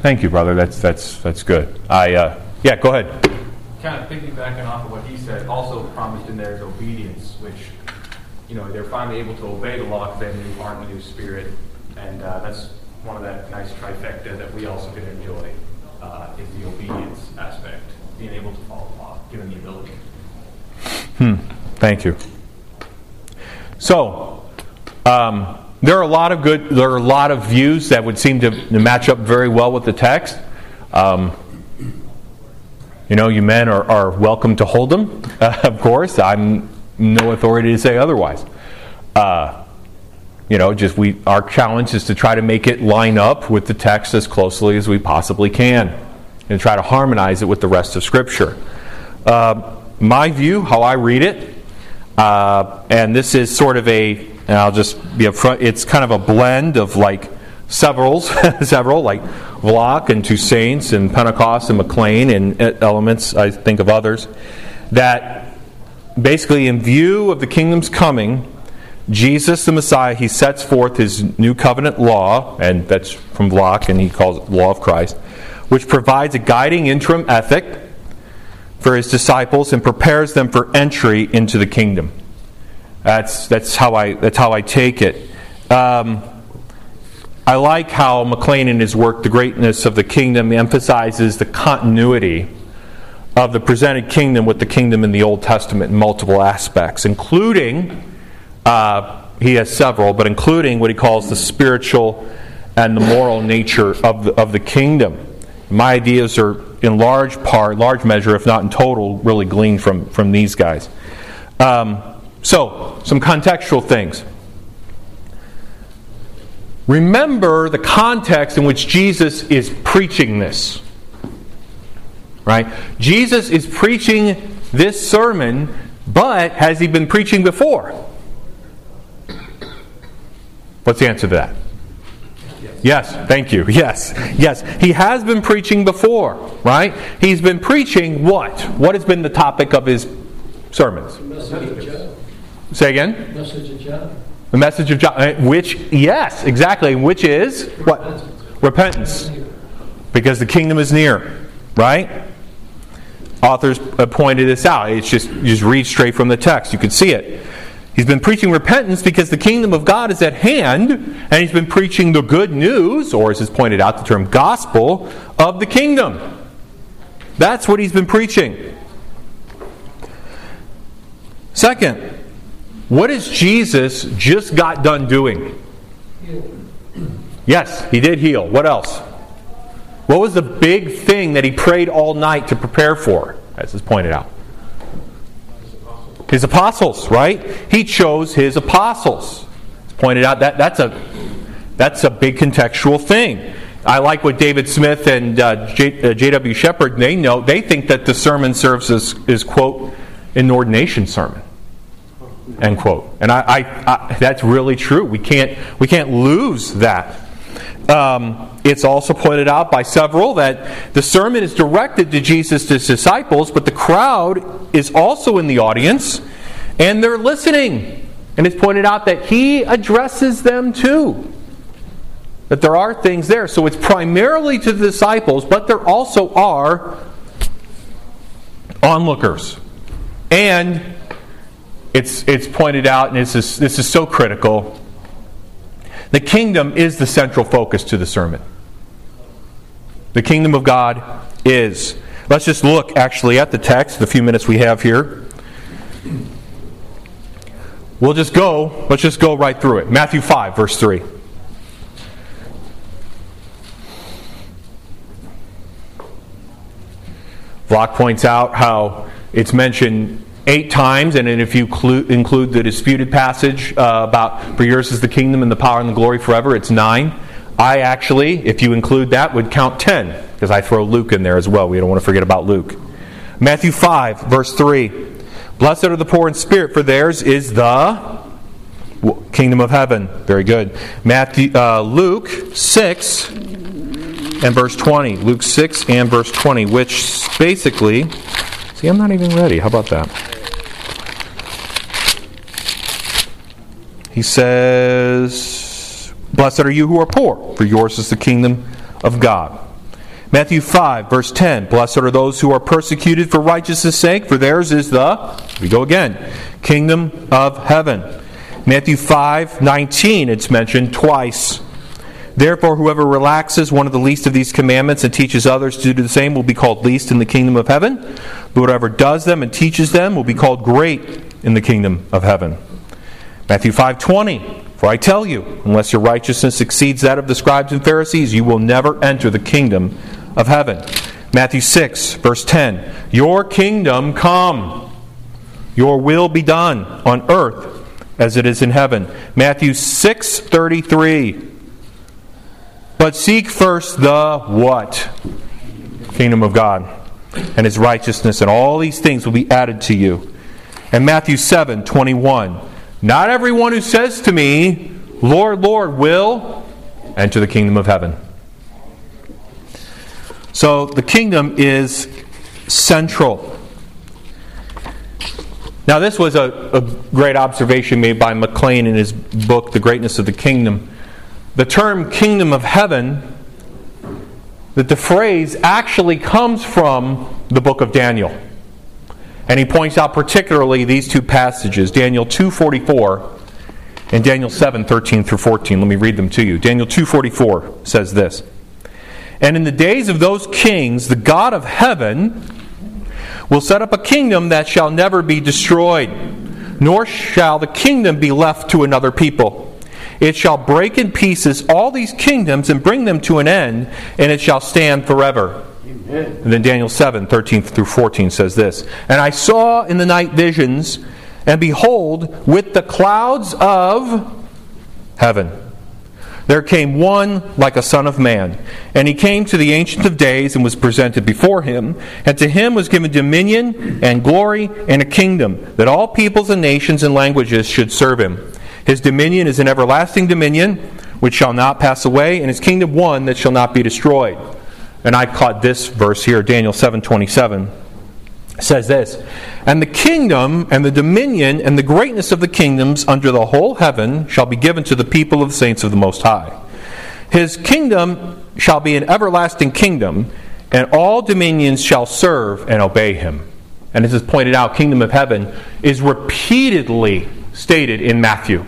Speaker 1: thank you, brother. That's that's that's good. I uh yeah, go ahead.
Speaker 5: kind of piggybacking off of what he said, also promised in there is obedience, which, you know, they're finally able to obey the law because they have a new heart and a new spirit. And uh, that's one of that nice trifecta that we also can enjoy, uh, is the obedience aspect, being able to follow the law, given the ability.
Speaker 1: Hmm. Thank you. So, um, there are a lot of good. There are a lot of views that would seem to, match up very well with the text. Um, you know, you men are, are welcome to hold them. Uh, [LAUGHS] of course, I'm no authority to say otherwise. Uh, you know, just we. Our challenge is to try to make it line up with the text as closely as we possibly can, and try to harmonize it with the rest of Scripture. Uh, my view, how I read it, uh, and this is sort of a, and I'll just be upfront, it's kind of a blend of like several, [LAUGHS] several, like Vlach and Toussaint's and Pentecost and McClain and uh, elements, I think of others, that basically, in view of the kingdom's coming, Jesus the Messiah, he sets forth his new covenant law, and that's from Vlach, and he calls it law of Christ, which provides a guiding interim ethic for his disciples and prepares them for entry into the kingdom. That's, that's, how, I, that's how I take it. Um, I like how McClain in his work, The Greatness of the Kingdom, emphasizes the continuity of the presented kingdom with the kingdom in the Old Testament in multiple aspects, including, uh, he has several, but including what he calls the spiritual and the moral nature of the, of the kingdom. My ideas are in large part, large measure, if not in total, really gleaned from, from these guys. Um, so, some contextual things. Remember the context in which Jesus is preaching this. Right? Jesus is preaching this sermon, but has he been preaching before? What's the answer to that? Yes, thank you. Yes, yes. He has been preaching before, right? He's been preaching what? What has been the topic of his sermons?
Speaker 6: Message of John.
Speaker 1: Say again?
Speaker 6: Message of John.
Speaker 1: The message of John, eh, which, yes, exactly, which is what? Repentance. Because the kingdom is near, right? Authors pointed this out. It's just, you just read straight from the text. You can see it. He's been preaching repentance because the kingdom of God is at hand, and he's been preaching the good news, or as is pointed out, the term gospel, of the kingdom. That's what he's been preaching. Second, what has Jesus just got done doing? Yes, he did heal. What else? What was the big thing that he prayed all night to prepare for, as is pointed out? His apostles, right? He chose his apostles. It's pointed out that that's a that's a big contextual thing. I like what David Smith and uh, J.W. Uh, Shepherd they know. They think that the sermon serves as is quote an ordination sermon. End quote. And I, I, I, that's really true. We can't we can't lose that. Um, it's also pointed out by several that the sermon is directed to Jesus' disciples, but the crowd is also in the audience and they're listening. And it's pointed out that he addresses them too. That there are things there. So it's primarily to the disciples, but there also are onlookers. And it's, it's pointed out, and this is, this is so critical. The kingdom is the central focus to the sermon. The kingdom of God is. Let's just look actually at the text, the few minutes we have here. We'll just go, let's just go right through it. Matthew 5, verse 3. Vlach points out how it's mentioned eight times, and if you include the disputed passage uh, about for yours is the kingdom and the power and the glory forever, it's nine. I actually, if you include that, would count ten because I throw Luke in there as well. We don't want to forget about Luke. Matthew 5, verse 3. Blessed are the poor in spirit, for theirs is the kingdom of heaven. Very good. Matthew, uh, Luke 6 and verse 20. Luke 6 and verse 20, which basically. See, I'm not even ready. How about that? He says, Blessed are you who are poor, for yours is the kingdom of God. Matthew 5, verse 10 Blessed are those who are persecuted for righteousness' sake, for theirs is the, we go again, kingdom of heaven. Matthew 5, 19, it's mentioned twice. Therefore, whoever relaxes one of the least of these commandments and teaches others to do the same will be called least in the kingdom of heaven. But whoever does them and teaches them will be called great in the kingdom of heaven. Matthew 5:20 For I tell you unless your righteousness exceeds that of the scribes and Pharisees you will never enter the kingdom of heaven. Matthew 6 verse 10 Your kingdom come your will be done on earth as it is in heaven. Matthew 6:33 But seek first the what? Kingdom of God and his righteousness and all these things will be added to you. And Matthew 7:21 not everyone who says to me, Lord, Lord, will enter the kingdom of heaven. So the kingdom is central. Now, this was a, a, great observation made by McClain in his book, The Greatness of the Kingdom. The term kingdom of heaven, that the phrase actually comes from the book of Daniel. And he points out particularly these two passages, Daniel 2:44 and Daniel 7:13 through 14. Let me read them to you. Daniel 2:44 says this: "And in the days of those kings, the God of heaven will set up a kingdom that shall never be destroyed, nor shall the kingdom be left to another people." It shall break in pieces all these kingdoms and bring them to an end, and it shall stand forever. And then Daniel 7, 13 through 14 says this And I saw in the night visions, and behold, with the clouds of heaven, there came one like a son of man. And he came to the Ancient of Days and was presented before him. And to him was given dominion and glory and a kingdom, that all peoples and nations and languages should serve him. His dominion is an everlasting dominion which shall not pass away, and his kingdom one that shall not be destroyed. And I caught this verse here, Daniel 7:27 says this, "And the kingdom and the dominion and the greatness of the kingdoms under the whole heaven shall be given to the people of the saints of the most high. His kingdom shall be an everlasting kingdom, and all dominions shall serve and obey him." And as is pointed out, kingdom of heaven is repeatedly stated in Matthew.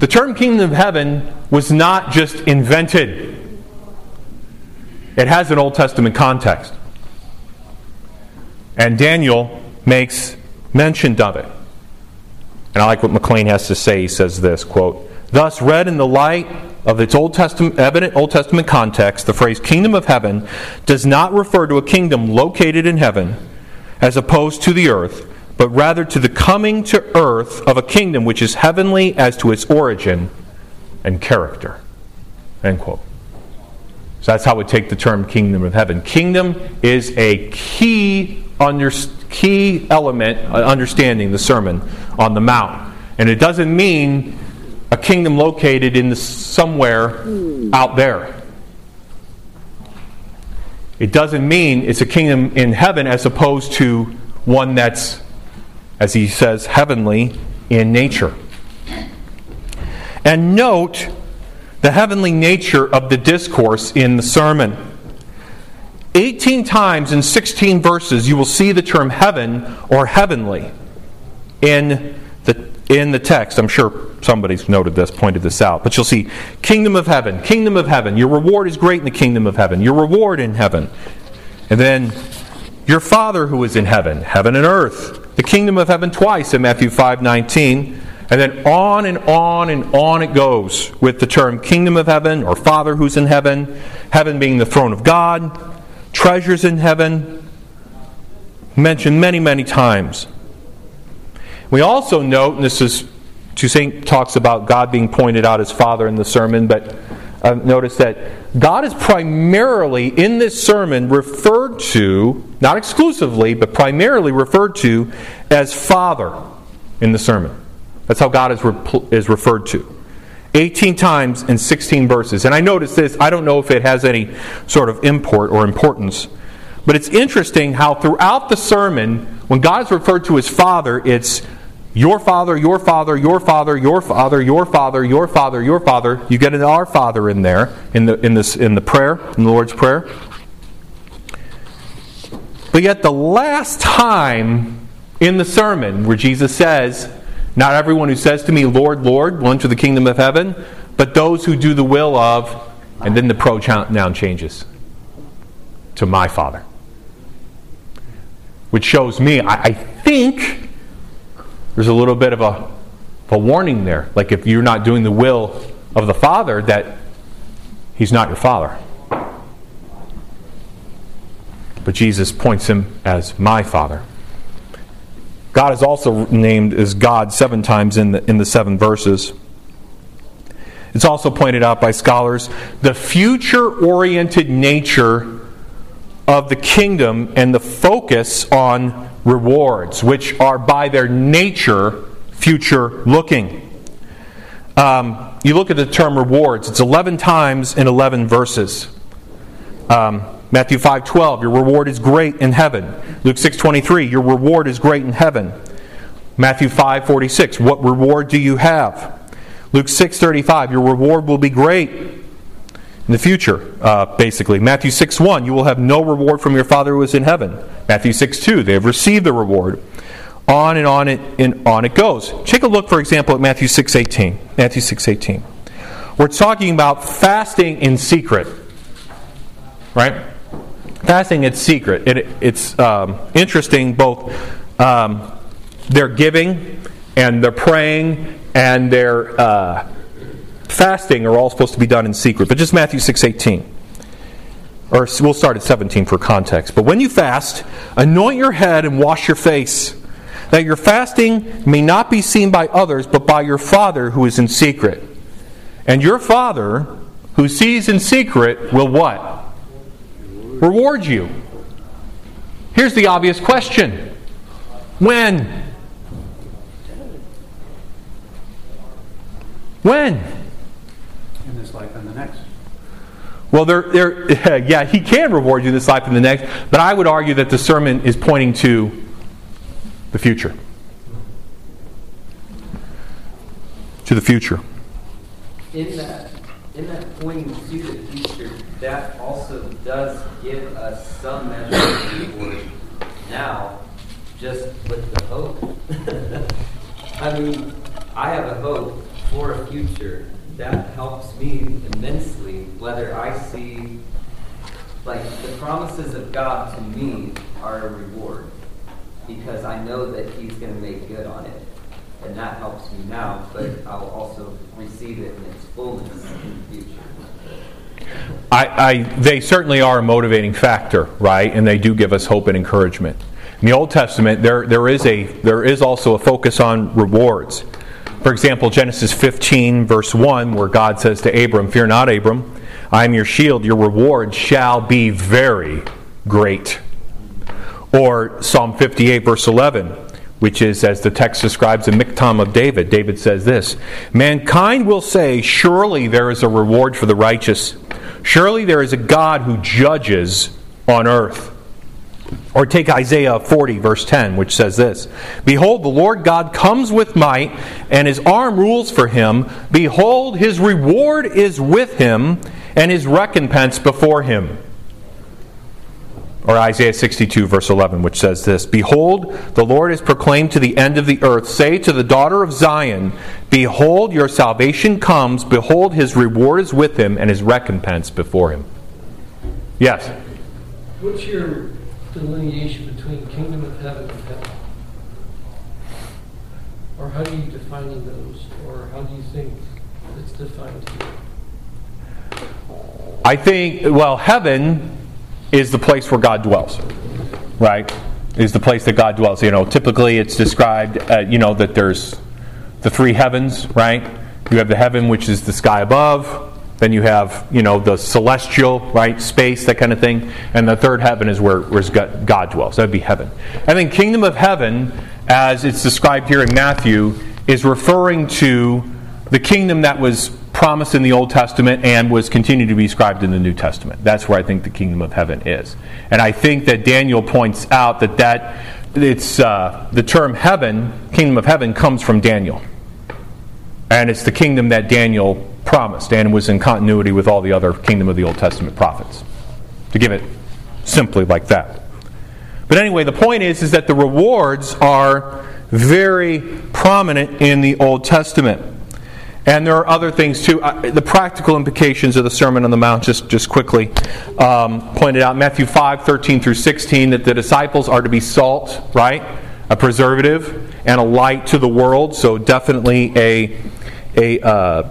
Speaker 1: The term kingdom of heaven was not just invented, it has an Old Testament context. And Daniel makes mention of it. And I like what McClain has to say. He says this quote, Thus, read in the light of its Old Testament, evident Old Testament context, the phrase kingdom of heaven does not refer to a kingdom located in heaven as opposed to the earth, but rather to the coming to earth of a kingdom which is heavenly as to its origin and character. End quote. So that's how we take the term kingdom of heaven. Kingdom is a key, under, key element, uh, understanding the Sermon on the Mount. And it doesn't mean a kingdom located in the, somewhere out there. It doesn't mean it's a kingdom in heaven as opposed to one that's, as he says, heavenly in nature. And note the heavenly nature of the discourse in the sermon. 18 times in 16 verses, you will see the term heaven or heavenly in the, in the text. I'm sure somebody's noted this, pointed this out. But you'll see kingdom of heaven, kingdom of heaven. Your reward is great in the kingdom of heaven. Your reward in heaven. And then your Father who is in heaven, heaven and earth. The kingdom of heaven twice in Matthew 5 19. And then on and on and on it goes with the term kingdom of heaven or Father who's in heaven, heaven being the throne of God, treasures in heaven, mentioned many, many times. We also note, and this is Toussaint talks about God being pointed out as Father in the sermon, but uh, notice that God is primarily in this sermon referred to, not exclusively, but primarily referred to as Father in the sermon. That's how God is, is referred to. 18 times in 16 verses. And I notice this, I don't know if it has any sort of import or importance, but it's interesting how throughout the sermon, when God is referred to as Father, it's your father, your father, your father, your father, your father, your father, your father. You get an our father in there in the in this in the prayer, in the Lord's Prayer. But yet the last time in the sermon where Jesus says, not everyone who says to me, Lord, Lord, will enter the kingdom of heaven, but those who do the will of, and then the pronoun changes to my Father. Which shows me, I, I think there's a little bit of a, a warning there. Like if you're not doing the will of the Father, that He's not your Father. But Jesus points Him as my Father. God is also named as God seven times in the, in the seven verses. It's also pointed out by scholars the future oriented nature of the kingdom and the focus on rewards, which are by their nature future looking. Um, you look at the term rewards, it's 11 times in 11 verses. Um, Matthew 5:12, your reward is great in heaven. Luke 6:23, your reward is great in heaven. Matthew 5:46, what reward do you have? Luke 6:35, your reward will be great in the future, uh, basically. Matthew 6:1, you will have no reward from your Father who is in heaven. Matthew 6:2, they have received the reward. On and on it and on it goes. Take a look, for example, at Matthew 6:18. Matthew 6:18. We're talking about fasting in secret, right? Fasting it's secret. It, it's um, interesting both um, their giving and their praying and their uh, fasting are all supposed to be done in secret. But just matthew 6.18 or we'll start at 17 for context. But when you fast anoint your head and wash your face that your fasting may not be seen by others but by your father who is in secret. And your father who sees in secret will what reward you. Here's the obvious question When? When?
Speaker 10: In this life and the next.
Speaker 1: Well, there, there, [LAUGHS] yeah, he can reward you this life and the next, but I would argue that the sermon is pointing to the future. To the future.
Speaker 8: In that, in that pointing to the future, that also does give us some measure of reward now, just with the hope. [LAUGHS] I mean, I have a hope for a future that helps me immensely, whether I see, like, the promises of God to me are a reward because I know that He's going to make good on it. And that helps me now, but I'll also receive it in its fullness in the future.
Speaker 1: I, I, they certainly are a motivating factor, right? And they do give us hope and encouragement. In the Old Testament, there, there, is, a, there is also a focus on rewards. For example, Genesis 15, verse 1, where God says to Abram, Fear not, Abram, I am your shield, your reward shall be very great. Or Psalm 58, verse 11, which is, as the text describes, a miktam of David. David says this Mankind will say, Surely there is a reward for the righteous. Surely there is a God who judges on earth. Or take Isaiah 40, verse 10, which says this Behold, the Lord God comes with might, and his arm rules for him. Behold, his reward is with him, and his recompense before him. Or Isaiah 62, verse 11, which says this Behold, the Lord is proclaimed to the end of the earth. Say to the daughter of Zion, Behold, your salvation comes. Behold, his reward is with him, and his recompense before him. Yes?
Speaker 6: What's your delineation between kingdom of heaven and hell? Or how do you defining those? Or how do you think it's defined here?
Speaker 1: I think, well, heaven is the place where God dwells, right? Is the place that God dwells. You know, typically it's described, uh, you know, that there's the three heavens, right? You have the heaven, which is the sky above. Then you have, you know, the celestial, right, space, that kind of thing. And the third heaven is where, God dwells. That would be heaven. I think kingdom of heaven, as it's described here in Matthew, is referring to the kingdom that was promised in the Old Testament and was continued to be described in the New Testament. That's where I think the kingdom of heaven is. And I think that Daniel points out that, that it's, uh, the term heaven, kingdom of heaven, comes from Daniel. And it's the kingdom that Daniel promised and was in continuity with all the other kingdom of the Old Testament prophets. To give it simply like that. But anyway, the point is, is that the rewards are very prominent in the Old Testament. And there are other things too. The practical implications of the Sermon on the Mount, just, just quickly um, pointed out Matthew 5 13 through 16, that the disciples are to be salt, right? A preservative and a light to the world. So, definitely a, a uh,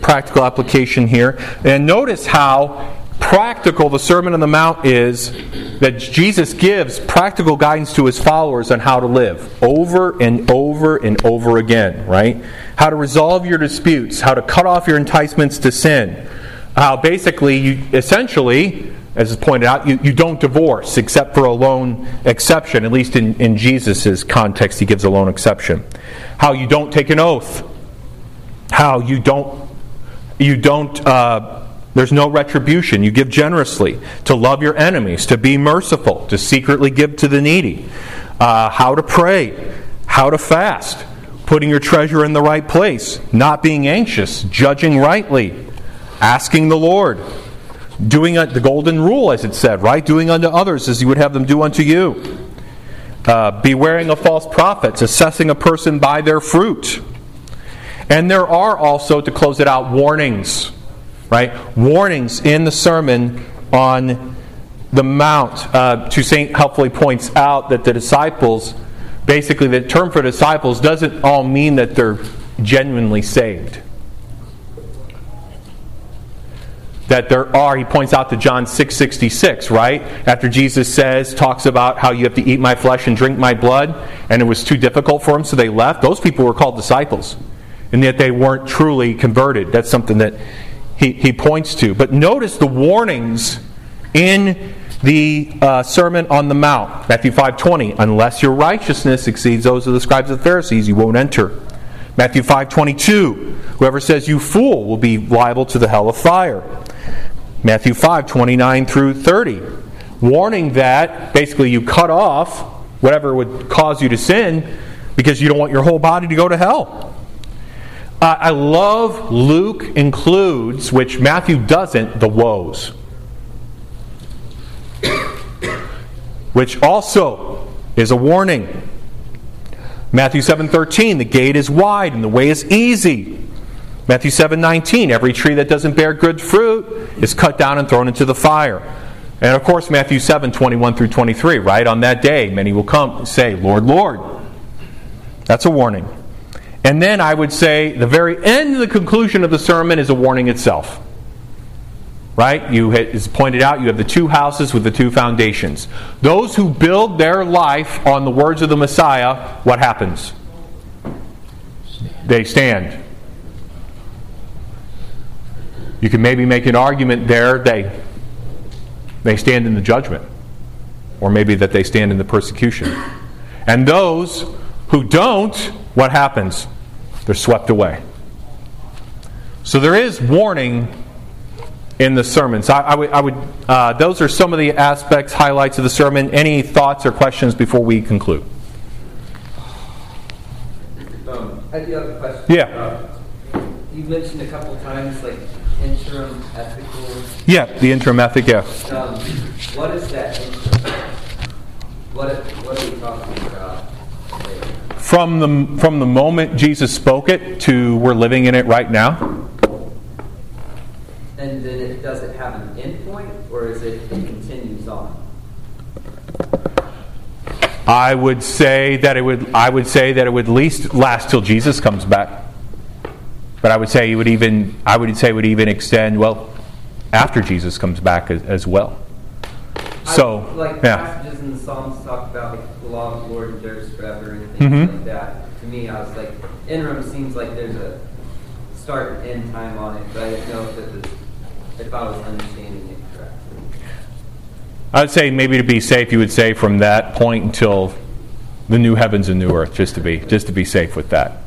Speaker 1: practical application here. And notice how practical the Sermon on the Mount is that Jesus gives practical guidance to his followers on how to live over and over and over again, right? How to resolve your disputes, how to cut off your enticements to sin. How basically, you essentially, as is pointed out, you, you don't divorce except for a lone exception, at least in, in Jesus' context, he gives a lone exception. How you don't take an oath. How you don't you don't uh, there's no retribution. You give generously, to love your enemies, to be merciful, to secretly give to the needy, uh, how to pray, how to fast, putting your treasure in the right place, not being anxious, judging rightly, asking the Lord, doing the golden rule, as it said, right? Doing unto others as you would have them do unto you. Uh, bewaring of false prophets, assessing a person by their fruit. And there are also, to close it out, warnings right? Warnings in the sermon on the Mount. Uh, Toussaint helpfully points out that the disciples, basically, the term for disciples doesn't all mean that they're genuinely saved. that there are he points out to john 666 right after jesus says talks about how you have to eat my flesh and drink my blood and it was too difficult for them so they left those people were called disciples and yet they weren't truly converted that's something that he, he points to. But notice the warnings in the uh, Sermon on the Mount, Matthew 5.20, unless your righteousness exceeds those of the scribes and Pharisees, you won't enter. Matthew 5.22, whoever says you fool will be liable to the hell of fire. Matthew 5.29 through 30, warning that basically you cut off whatever would cause you to sin because you don't want your whole body to go to hell. Uh, I love Luke includes, which Matthew doesn't, the woes. Which also is a warning. Matthew 7:13, the gate is wide and the way is easy. Matthew 7:19, every tree that doesn't bear good fruit is cut down and thrown into the fire. And of course, Matthew 7, 21 through 23, right? On that day, many will come say, Lord, Lord. That's a warning. And then I would say the very end of the conclusion of the sermon is a warning itself. Right? You it's pointed out you have the two houses with the two foundations. Those who build their life on the words of the Messiah, what happens? They stand. You can maybe make an argument there they they stand in the judgment or maybe that they stand in the persecution. And those who don't, what happens? They're swept away. So there is warning in the sermons. I, I would, I would uh, those are some of the aspects, highlights of the sermon. Any thoughts or questions before we conclude?
Speaker 8: Um, I do have a question.
Speaker 1: Yeah.
Speaker 8: Uh, you mentioned a couple times like interim ethical.
Speaker 1: Yeah, the interim ethic, yeah.
Speaker 8: Um, what is that interim? What, what are we talking about?
Speaker 1: From the, from the moment Jesus spoke it to we're living in it right now?
Speaker 8: And then it does it have an endpoint, or is it it continues on?
Speaker 1: I would say that it would. I would say that it would at least last till Jesus comes back. But I would say it would even. I would say it would even extend well after Jesus comes back as, as well. So
Speaker 8: I, like
Speaker 1: yeah.
Speaker 8: passages in the Psalms talk about like, the law of the Lord endures forever and things
Speaker 1: Mhm.
Speaker 8: like that. To me, I was like, interim seems like there's a start and end time on it, but I didn't know if it was if I was understanding it correctly.
Speaker 1: I'd say maybe to be safe, you would say from that point until the new heavens and new earth, just to be just to be safe with that.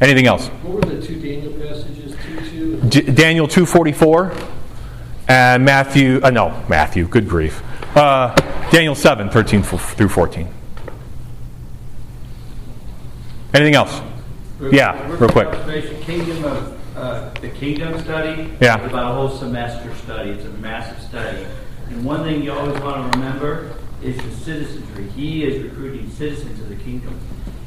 Speaker 1: Anything else?
Speaker 6: What were the two Daniel passages, two, two?
Speaker 1: D- Daniel two forty four, and Matthew. Uh, no, Matthew. Good grief. Uh, Daniel seven thirteen f- through fourteen. Anything else? Yeah, real quick.
Speaker 7: Kingdom of, uh, the Kingdom study.
Speaker 1: Yeah.
Speaker 7: Is about a whole semester study. It's a massive study. And one thing you always want to remember is the citizenry. He is recruiting citizens of the kingdom.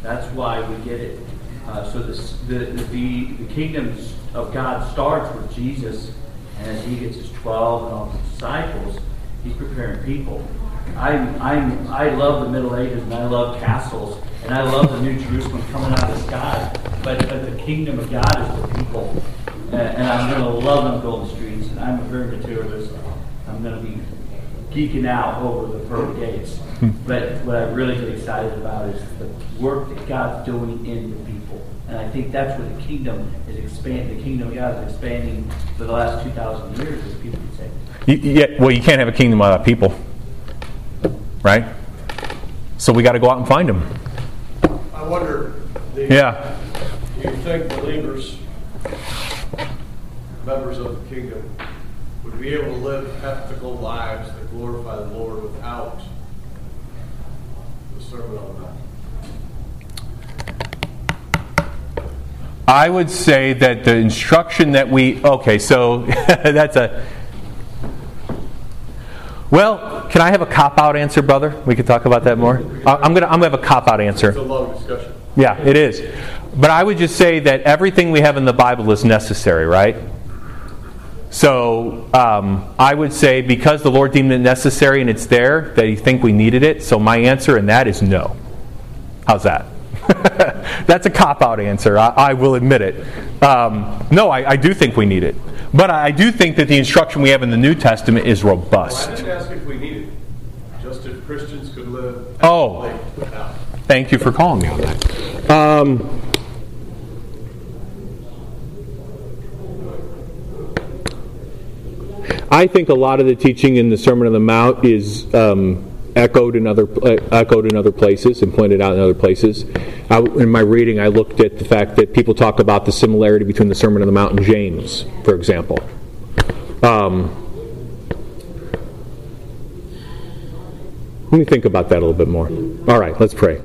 Speaker 7: That's why we get it. Uh, so this, the, the, the kingdom of God starts with Jesus, and as he gets his 12 and all his disciples, he's preparing people. I'm, I'm, I love the Middle Ages, and I love castles, and I love the New Jerusalem coming out of the sky. But, but the kingdom of God is the people. Uh, and I'm going to love them golden streets, and I'm a very materialist. I'm going to be geeking out over the pearly gates. But what I really get excited about is the work that God's doing in the people. And I think that's where the kingdom is expanding. The kingdom of God is expanding for the last 2,000 years, as people would say.
Speaker 1: Y- Yeah, well, you can't have a kingdom without people, right? So we got to go out and find them.
Speaker 2: I wonder, the,
Speaker 1: Yeah.
Speaker 2: do you think believers, members of the kingdom, would be able to live ethical lives that glorify the Lord without the Sermon on the Mount?
Speaker 1: I would say that the instruction that we okay, so [LAUGHS] that's a well. Can I have a cop out answer, brother? We could talk about that more. I'm gonna I'm gonna have a cop out answer.
Speaker 2: It's a long discussion.
Speaker 1: Yeah, it is. But I would just say that everything we have in the Bible is necessary, right? So um, I would say because the Lord deemed it necessary and it's there, that He think we needed it. So my answer in that is no. How's that? [LAUGHS] That's a cop out answer. I, I will admit it. Um, no, I, I do think we need it. But I do think that the instruction we have in the New Testament is robust.
Speaker 2: I didn't ask if we needed it, just if Christians could live
Speaker 1: Oh. Thank you for calling me on that. Um, I think a lot of the teaching in the Sermon on the Mount is um, echoed in other uh, echoed in other places and pointed out in other places. I, in my reading, I looked at the fact that people talk about the similarity between the Sermon on the Mount and James, for example. Um, let me think about that a little bit more. All right, let's pray.